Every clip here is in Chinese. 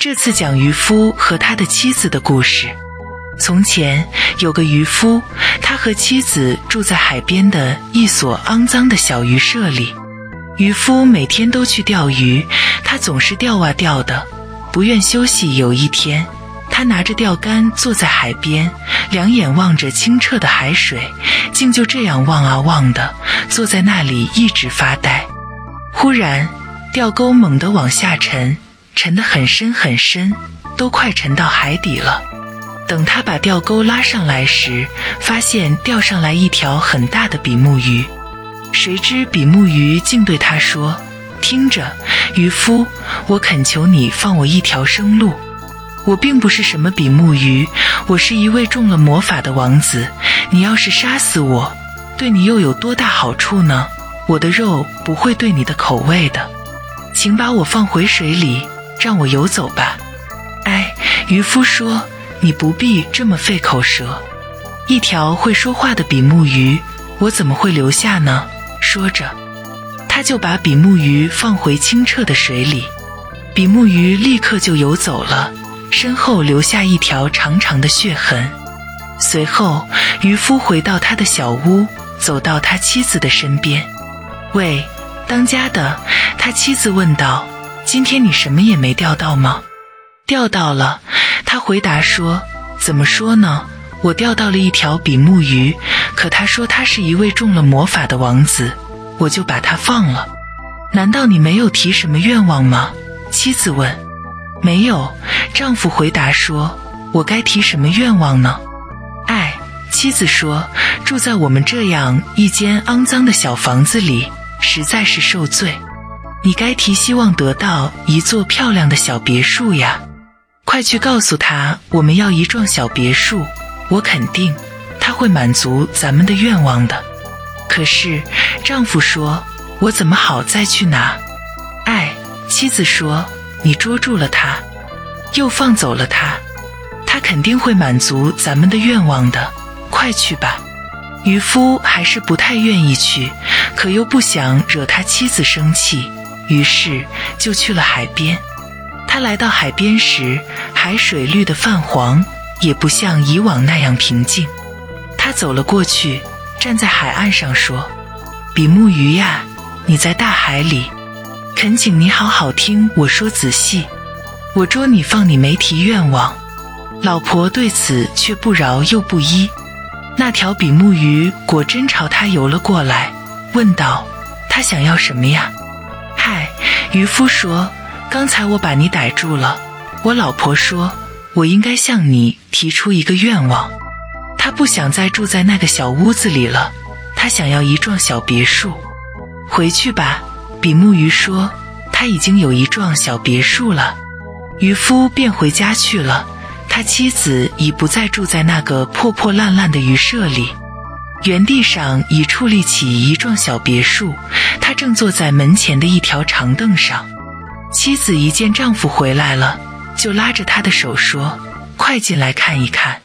这次讲渔夫和他的妻子的故事。从前有个渔夫，他和妻子住在海边的一所肮脏的小渔舍里。渔夫每天都去钓鱼，他总是钓啊钓的，不愿休息。有一天，他拿着钓竿坐在海边，两眼望着清澈的海水，竟就这样望啊望的，坐在那里一直发呆。忽然，钓钩猛地往下沉，沉得很深很深，都快沉到海底了。等他把钓钩拉上来时，发现钓上来一条很大的比目鱼。谁知比目鱼竟对他说：“听着，渔夫，我恳求你放我一条生路。我并不是什么比目鱼，我是一位中了魔法的王子。你要是杀死我，对你又有多大好处呢？我的肉不会对你的口味的，请把我放回水里，让我游走吧。”哎，渔夫说：“你不必这么费口舌。一条会说话的比目鱼，我怎么会留下呢？”说着，他就把比目鱼放回清澈的水里，比目鱼立刻就游走了，身后留下一条长长的血痕。随后，渔夫回到他的小屋，走到他妻子的身边。“喂，当家的！”他妻子问道，“今天你什么也没钓到吗？”“钓到了。”他回答说，“怎么说呢？”我钓到了一条比目鱼，可他说他是一位中了魔法的王子，我就把他放了。难道你没有提什么愿望吗？妻子问。没有，丈夫回答说。我该提什么愿望呢？爱。妻子说，住在我们这样一间肮脏的小房子里，实在是受罪。你该提希望得到一座漂亮的小别墅呀。快去告诉他，我们要一幢小别墅。我肯定他会满足咱们的愿望的。可是丈夫说：“我怎么好再去拿？”哎，妻子说：“你捉住了他，又放走了他，他肯定会满足咱们的愿望的。快去吧。”渔夫还是不太愿意去，可又不想惹他妻子生气，于是就去了海边。他来到海边时，海水绿得泛黄。也不像以往那样平静。他走了过去，站在海岸上说：“比目鱼呀，你在大海里，恳请你好好听我说仔细。我捉你放你没提愿望。”老婆对此却不饶又不依。那条比目鱼果真朝他游了过来，问道：“他想要什么呀？”“，渔夫说，刚才我把你逮住了。”我老婆说。我应该向你提出一个愿望，她不想再住在那个小屋子里了，他想要一幢小别墅。回去吧，比目鱼说，他已经有一幢小别墅了。渔夫便回家去了，他妻子已不再住在那个破破烂烂的渔舍里，原地上已矗立起一幢小别墅，他正坐在门前的一条长凳上。妻子一见丈夫回来了。就拉着他的手说：“快进来看一看，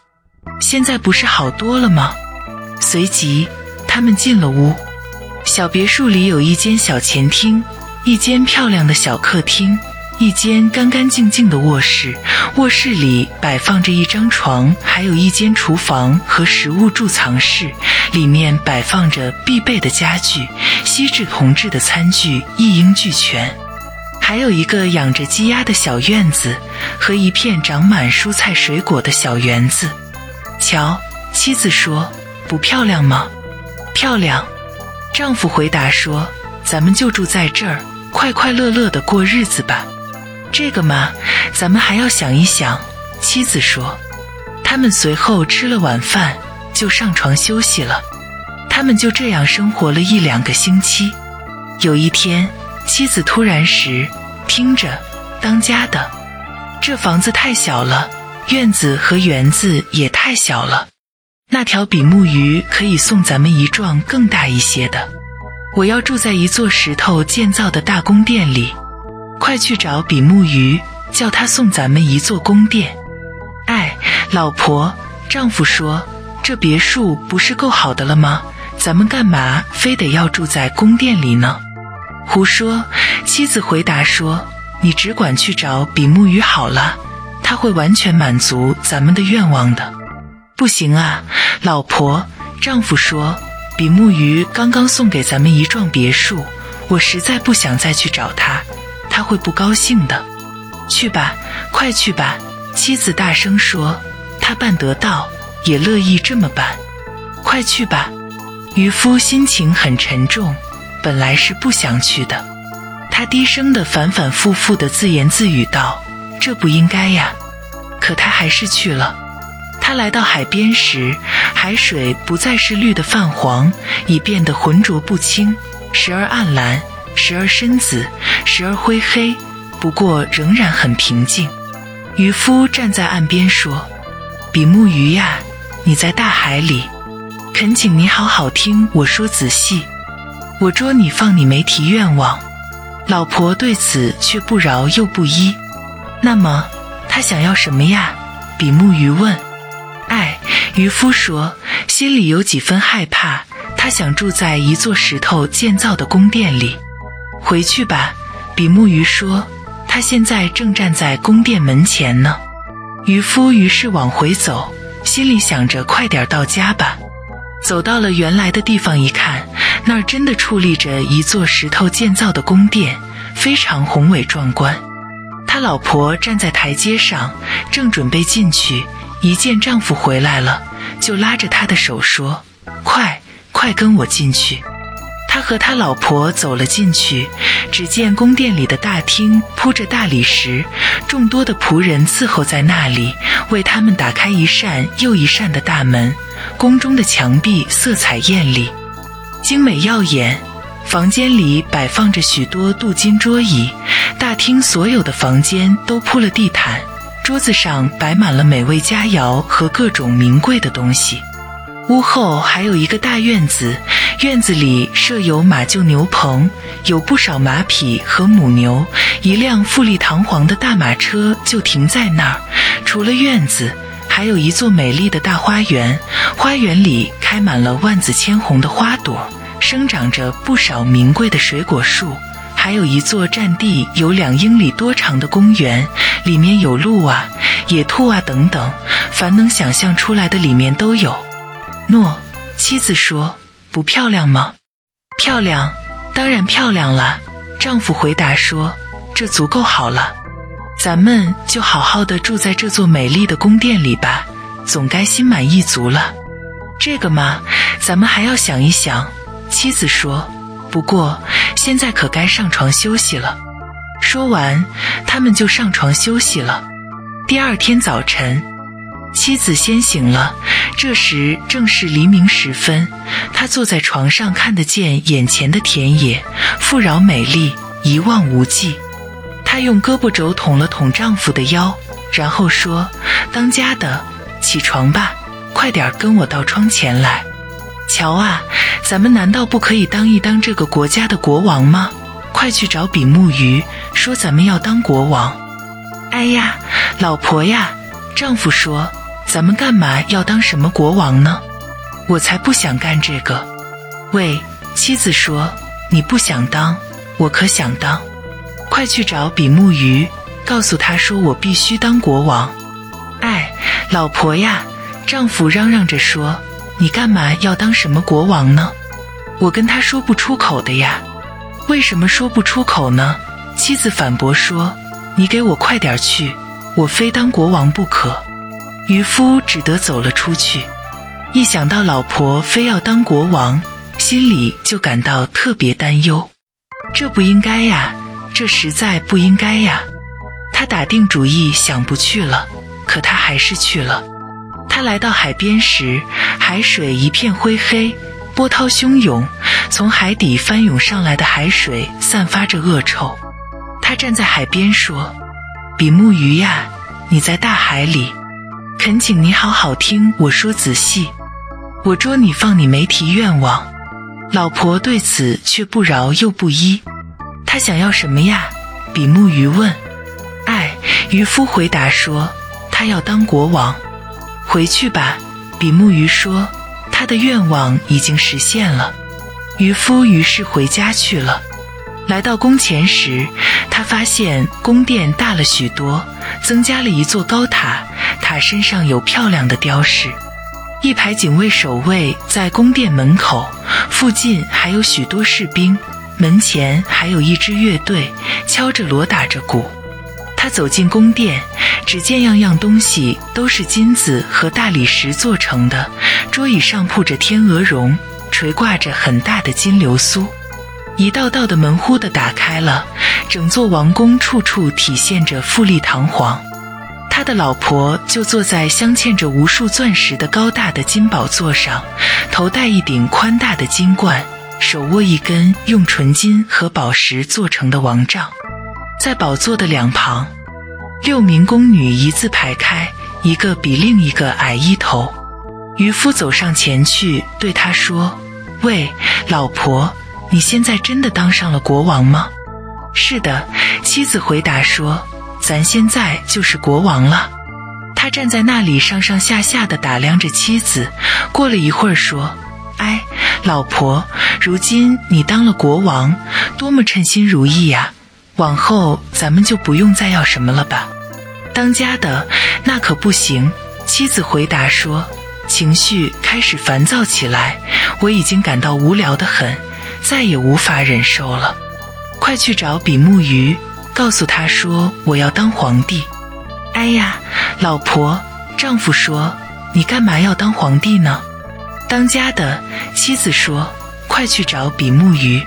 现在不是好多了吗？”随即，他们进了屋。小别墅里有一间小前厅，一间漂亮的小客厅，一间干干净净的卧室。卧室里摆放着一张床，还有一间厨房和食物贮藏室，里面摆放着必备的家具，锡制铜制的餐具一应俱全。还有一个养着鸡鸭的小院子，和一片长满蔬菜水果的小园子。瞧，妻子说：“不漂亮吗？”漂亮。丈夫回答说：“咱们就住在这儿，快快乐乐的过日子吧。”这个嘛，咱们还要想一想。妻子说。他们随后吃了晚饭，就上床休息了。他们就这样生活了一两个星期。有一天。妻子突然时，听着，当家的，这房子太小了，院子和园子也太小了。那条比目鱼可以送咱们一幢更大一些的。我要住在一座石头建造的大宫殿里。快去找比目鱼，叫他送咱们一座宫殿。哎，老婆，丈夫说，这别墅不是够好的了吗？咱们干嘛非得要住在宫殿里呢？胡说！妻子回答说：“你只管去找比目鱼好了，他会完全满足咱们的愿望的。不行啊，老婆，丈夫说，比目鱼刚刚送给咱们一幢别墅，我实在不想再去找他，他会不高兴的。去吧，快去吧！妻子大声说，他办得到，也乐意这么办。快去吧！渔夫心情很沉重，本来是不想去的。他低声的反反复复的自言自语道：“这不应该呀！”可他还是去了。他来到海边时，海水不再是绿的泛黄，已变得浑浊不清，时而暗蓝，时而深紫，时而灰黑。不过仍然很平静。渔夫站在岸边说：“比目鱼呀，你在大海里。”恳请你好好听我说仔细，我捉你放你没提愿望。老婆对此却不饶又不依。那么他想要什么呀？比目鱼问。哎，渔夫说，心里有几分害怕。他想住在一座石头建造的宫殿里。回去吧，比目鱼说。他现在正站在宫殿门前呢。渔夫于是往回走，心里想着快点到家吧。走到了原来的地方，一看，那儿真的矗立着一座石头建造的宫殿，非常宏伟壮观。他老婆站在台阶上，正准备进去，一见丈夫回来了，就拉着他的手说：“快，快跟我进去。”他和他老婆走了进去，只见宫殿里的大厅铺着大理石，众多的仆人伺候在那里，为他们打开一扇又一扇的大门。宫中的墙壁色彩艳丽，精美耀眼。房间里摆放着许多镀金桌椅，大厅所有的房间都铺了地毯，桌子上摆满了美味佳肴和各种名贵的东西。屋后还有一个大院子，院子里设有马厩牛棚，有不少马匹和母牛，一辆富丽堂皇的大马车就停在那儿。除了院子，还有一座美丽的大花园，花园里开满了万紫千红的花朵，生长着不少名贵的水果树，还有一座占地有两英里多长的公园，里面有鹿啊、野兔啊等等，凡能想象出来的里面都有。诺，妻子说：“不漂亮吗？”“漂亮，当然漂亮了。”丈夫回答说：“这足够好了，咱们就好好的住在这座美丽的宫殿里吧，总该心满意足了。”“这个嘛，咱们还要想一想。”妻子说。“不过现在可该上床休息了。”说完，他们就上床休息了。第二天早晨。妻子先醒了，这时正是黎明时分。她坐在床上，看得见眼前的田野，富饶美丽，一望无际。她用胳膊肘捅了捅丈夫的腰，然后说：“当家的，起床吧，快点跟我到窗前来。瞧啊，咱们难道不可以当一当这个国家的国王吗？快去找比目鱼，说咱们要当国王。”哎呀，老婆呀，丈夫说。咱们干嘛要当什么国王呢？我才不想干这个。喂，妻子说你不想当，我可想当。快去找比目鱼，告诉他说我必须当国王。哎，老婆呀，丈夫嚷嚷着说你干嘛要当什么国王呢？我跟他说不出口的呀。为什么说不出口呢？妻子反驳说你给我快点去，我非当国王不可。渔夫只得走了出去，一想到老婆非要当国王，心里就感到特别担忧。这不应该呀，这实在不应该呀。他打定主意想不去了，可他还是去了。他来到海边时，海水一片灰黑，波涛汹涌，从海底翻涌上来的海水散发着恶臭。他站在海边说：“比目鱼呀，你在大海里。”恳请你好好听我说仔细，我捉你放你没提愿望。老婆对此却不饶又不依。他想要什么呀？比目鱼问。哎，渔夫回答说，他要当国王。回去吧，比目鱼说，他的愿望已经实现了。渔夫于是回家去了。来到宫前时，他发现宫殿大了许多，增加了一座高塔，塔身上有漂亮的雕饰。一排警卫守卫在宫殿门口，附近还有许多士兵，门前还有一支乐队敲着锣打着鼓。他走进宫殿，只见样样东西都是金子和大理石做成的，桌椅上铺着天鹅绒，垂挂着很大的金流苏。一道道的门忽地打开了，整座王宫处处体现着富丽堂皇。他的老婆就坐在镶嵌着无数钻石的高大的金宝座上，头戴一顶宽大的金冠，手握一根用纯金和宝石做成的王杖。在宝座的两旁，六名宫女一字排开，一个比另一个矮一头。渔夫走上前去对他说：“喂，老婆。”你现在真的当上了国王吗？是的，妻子回答说：“咱现在就是国王了。”他站在那里上上下下的打量着妻子，过了一会儿说：“哎，老婆，如今你当了国王，多么称心如意呀！往后咱们就不用再要什么了吧？”当家的那可不行。妻子回答说，情绪开始烦躁起来，我已经感到无聊的很。再也无法忍受了，快去找比目鱼，告诉他说我要当皇帝。哎呀，老婆，丈夫说你干嘛要当皇帝呢？当家的妻子说快去找比目鱼，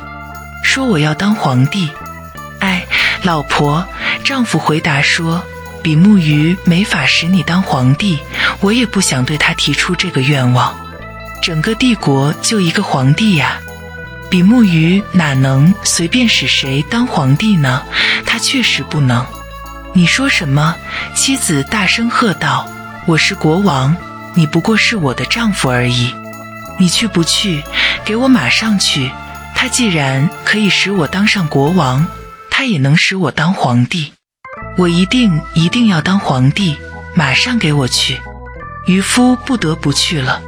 说我要当皇帝。哎，老婆，丈夫回答说比目鱼没法使你当皇帝，我也不想对他提出这个愿望。整个帝国就一个皇帝呀。比目鱼哪能随便使谁当皇帝呢？他确实不能。你说什么？妻子大声喝道：“我是国王，你不过是我的丈夫而已。你去不去？给我马上去！他既然可以使我当上国王，他也能使我当皇帝。我一定一定要当皇帝！马上给我去！”渔夫不得不去了。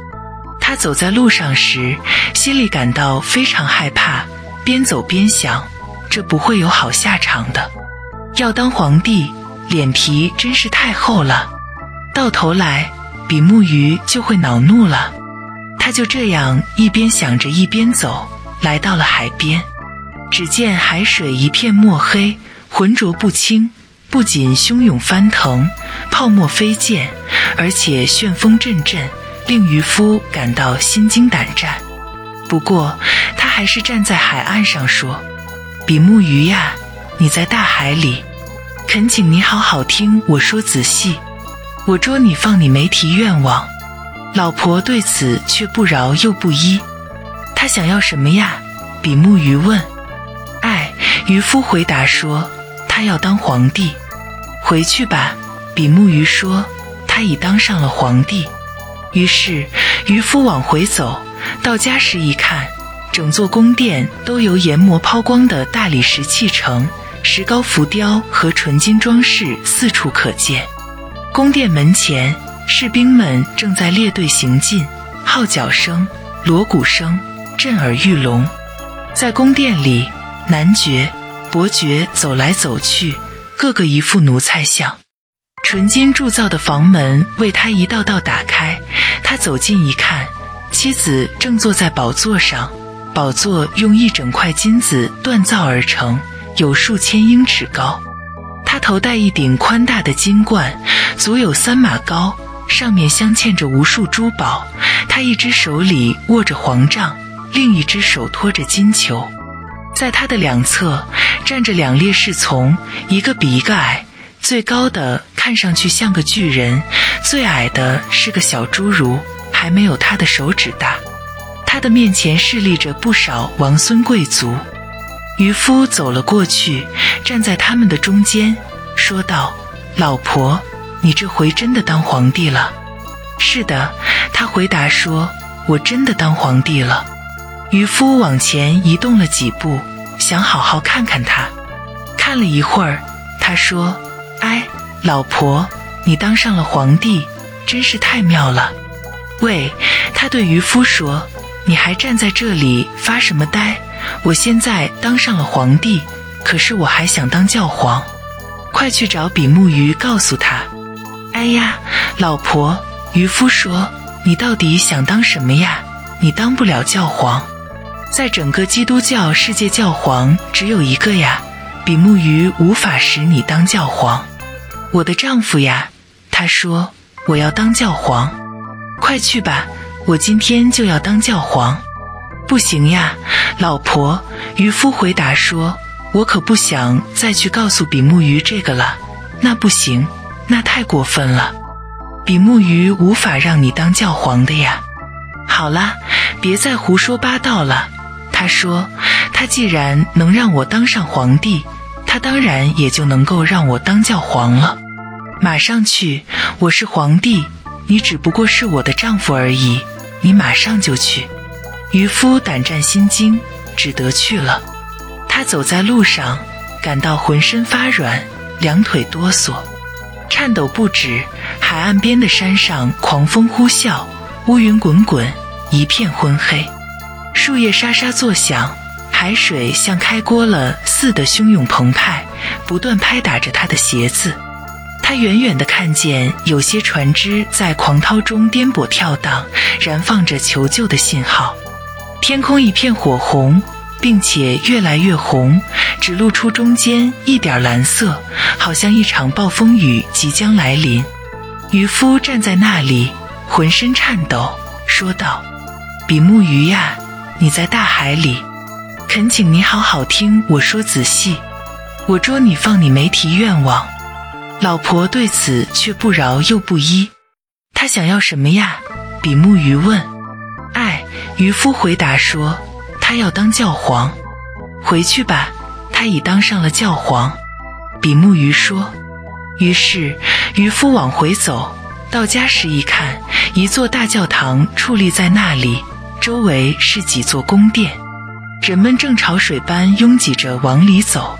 他走在路上时，心里感到非常害怕，边走边想：这不会有好下场的。要当皇帝，脸皮真是太厚了，到头来比目鱼就会恼怒了。他就这样一边想着一边走，来到了海边。只见海水一片墨黑，浑浊不清，不仅汹涌翻腾，泡沫飞溅，而且旋风阵阵。令渔夫感到心惊胆战，不过他还是站在海岸上说：“比目鱼呀，你在大海里，恳请你好好听我说仔细，我捉你放你没提愿望。”老婆对此却不饶又不依，他想要什么呀？比目鱼问。哎，渔夫回答说：“他要当皇帝。”回去吧，比目鱼说：“他已当上了皇帝。”于是，渔夫往回走，到家时一看，整座宫殿都由研磨抛光的大理石砌成，石膏浮雕和纯金装饰四处可见。宫殿门前，士兵们正在列队行进，号角声、锣鼓声震耳欲聋。在宫殿里，男爵、伯爵走来走去，个个一副奴才相。纯金铸造的房门为他一道道打开，他走近一看，妻子正坐在宝座上，宝座用一整块金子锻造而成，有数千英尺高。他头戴一顶宽大的金冠，足有三码高，上面镶嵌着无数珠宝。他一只手里握着皇杖，另一只手托着金球，在他的两侧站着两列侍从，一个比一个矮。最高的看上去像个巨人，最矮的是个小侏儒，还没有他的手指大。他的面前侍立着不少王孙贵族。渔夫走了过去，站在他们的中间，说道：“老婆，你这回真的当皇帝了？”“是的。”他回答说，“我真的当皇帝了。”渔夫往前移动了几步，想好好看看他。看了一会儿，他说。哎，老婆，你当上了皇帝，真是太妙了。喂，他对渔夫说：“你还站在这里发什么呆？我现在当上了皇帝，可是我还想当教皇。快去找比目鱼，告诉他。哎呀，老婆，渔夫说，你到底想当什么呀？你当不了教皇，在整个基督教世界，教皇只有一个呀。比目鱼无法使你当教皇。我的丈夫呀，他说我要当教皇。快去吧，我今天就要当教皇。不行呀，老婆。渔夫回答说：“我可不想再去告诉比目鱼这个了。那不行，那太过分了。比目鱼无法让你当教皇的呀。好了，别再胡说八道了。”他说：“他既然能让我当上皇帝，他当然也就能够让我当教皇了。马上去，我是皇帝，你只不过是我的丈夫而已。你马上就去。”渔夫胆战心惊，只得去了。他走在路上，感到浑身发软，两腿哆嗦，颤抖不止。海岸边的山上狂风呼啸，乌云滚滚，一片昏黑，树叶沙沙作响，海水像开锅了似的汹涌澎湃，不断拍打着他的鞋子。他远远地看见有些船只在狂涛中颠簸跳荡，燃放着求救的信号。天空一片火红，并且越来越红，只露出中间一点蓝色，好像一场暴风雨即将来临。渔夫站在那里，浑身颤抖，说道：“比目鱼呀，你在大海里，恳请你好好听我说仔细，我捉你放你没提愿望。”老婆对此却不饶又不依，他想要什么呀？比目鱼问。爱。渔夫回答说：“他要当教皇，回去吧，他已当上了教皇。”比目鱼说。于是渔夫往回走，到家时一看，一座大教堂矗立在那里，周围是几座宫殿，人们正潮水般拥挤着往里走。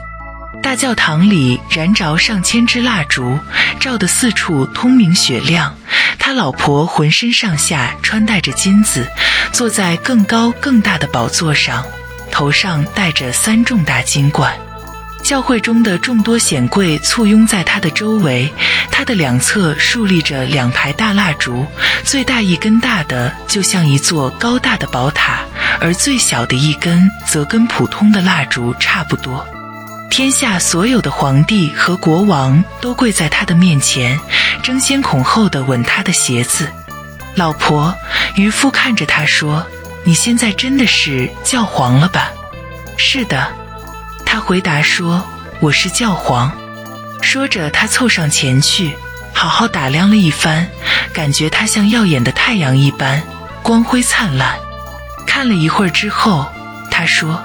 大教堂里燃着上千支蜡烛，照得四处通明雪亮。他老婆浑身上下穿戴着金子，坐在更高更大的宝座上，头上戴着三重大金冠。教会中的众多显贵簇拥在他的周围，他的两侧竖立着两排大蜡烛，最大一根大的就像一座高大的宝塔，而最小的一根则跟普通的蜡烛差不多。天下所有的皇帝和国王都跪在他的面前，争先恐后地吻他的鞋子。老婆，渔夫看着他说：“你现在真的是教皇了吧？”“是的。”他回答说：“我是教皇。”说着，他凑上前去，好好打量了一番，感觉他像耀眼的太阳一般光辉灿烂。看了一会儿之后，他说。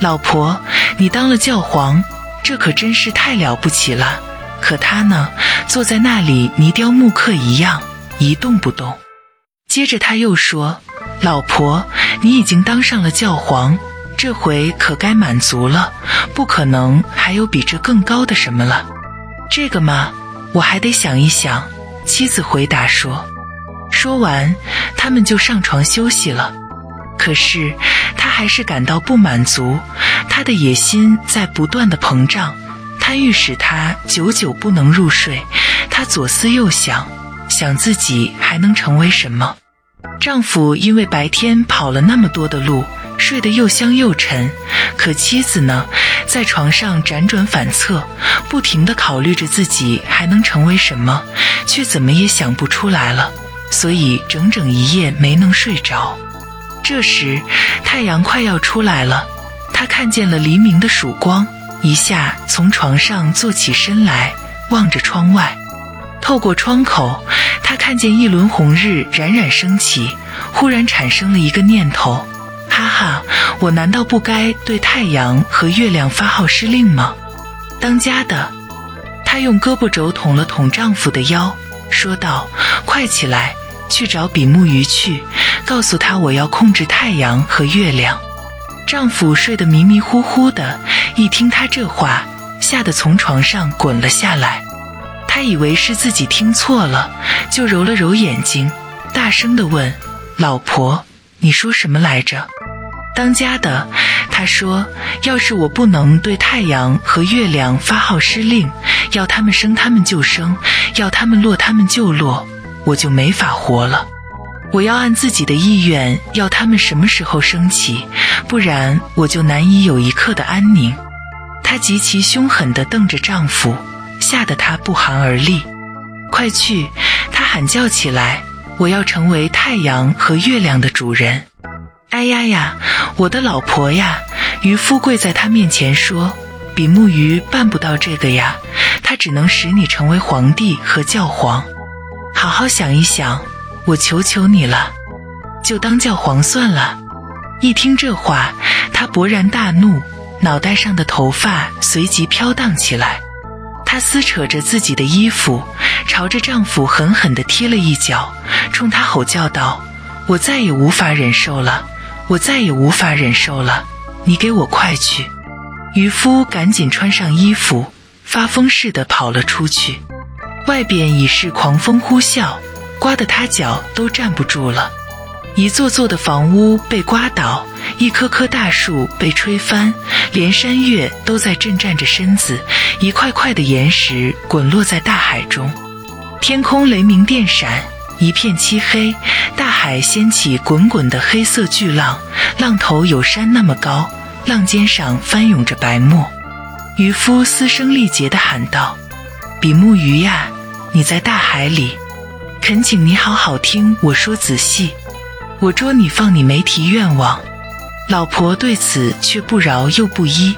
老婆，你当了教皇，这可真是太了不起了。可他呢，坐在那里泥雕木刻一样，一动不动。接着他又说：“老婆，你已经当上了教皇，这回可该满足了，不可能还有比这更高的什么了。”这个嘛，我还得想一想。妻子回答说。说完，他们就上床休息了。可是。他还是感到不满足，他的野心在不断的膨胀，贪欲使他久久不能入睡。他左思右想，想自己还能成为什么？丈夫因为白天跑了那么多的路，睡得又香又沉，可妻子呢，在床上辗转反侧，不停地考虑着自己还能成为什么，却怎么也想不出来了，所以整整一夜没能睡着。这时，太阳快要出来了，他看见了黎明的曙光，一下从床上坐起身来，望着窗外。透过窗口，他看见一轮红日冉冉升起，忽然产生了一个念头：哈哈，我难道不该对太阳和月亮发号施令吗？当家的，她用胳膊肘捅了捅丈夫的腰，说道：“快起来！”去找比目鱼去，告诉他我要控制太阳和月亮。丈夫睡得迷迷糊糊的，一听她这话，吓得从床上滚了下来。他以为是自己听错了，就揉了揉眼睛，大声地问：“老婆，你说什么来着？”当家的，他说：“要是我不能对太阳和月亮发号施令，要他们生他们就生，要他们落他们就落，我就没法活了。我要按自己的意愿，要他们什么时候升起，不然我就难以有一刻的安宁。”她极其凶狠地瞪着丈夫，吓得他不寒而栗。快去！她喊叫起来：“我要成为太阳和月亮的主人！”哎呀呀，我的老婆呀！渔夫跪在她面前说：“比目鱼办不到这个呀，他只能使你成为皇帝和教皇。好好想一想，我求求你了，就当教皇算了。”一听这话，她勃然大怒，脑袋上的头发随即飘荡起来。她撕扯着自己的衣服，朝着丈夫狠狠地踢了一脚，冲他吼叫道：“我再也无法忍受了！”我再也无法忍受了，你给我快去！渔夫赶紧穿上衣服，发疯似的跑了出去。外边已是狂风呼啸，刮得他脚都站不住了。一座座的房屋被刮倒，一棵棵大树被吹翻，连山岳都在震颤着身子，一块块的岩石滚落在大海中。天空雷鸣电闪。一片漆黑，大海掀起滚滚的黑色巨浪，浪头有山那么高，浪尖上翻涌着白沫。渔夫嘶声力竭地喊道：“比目鱼呀，你在大海里，恳请你好好听我说仔细，我捉你放你没提愿望。”老婆对此却不饶又不依。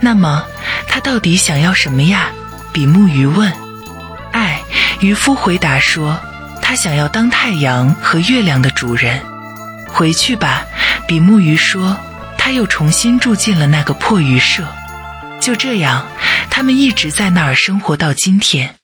那么他到底想要什么呀？比目鱼问。爱，渔夫回答说。他想要当太阳和月亮的主人。回去吧，比目鱼说。他又重新住进了那个破鱼舍。就这样，他们一直在那儿生活到今天。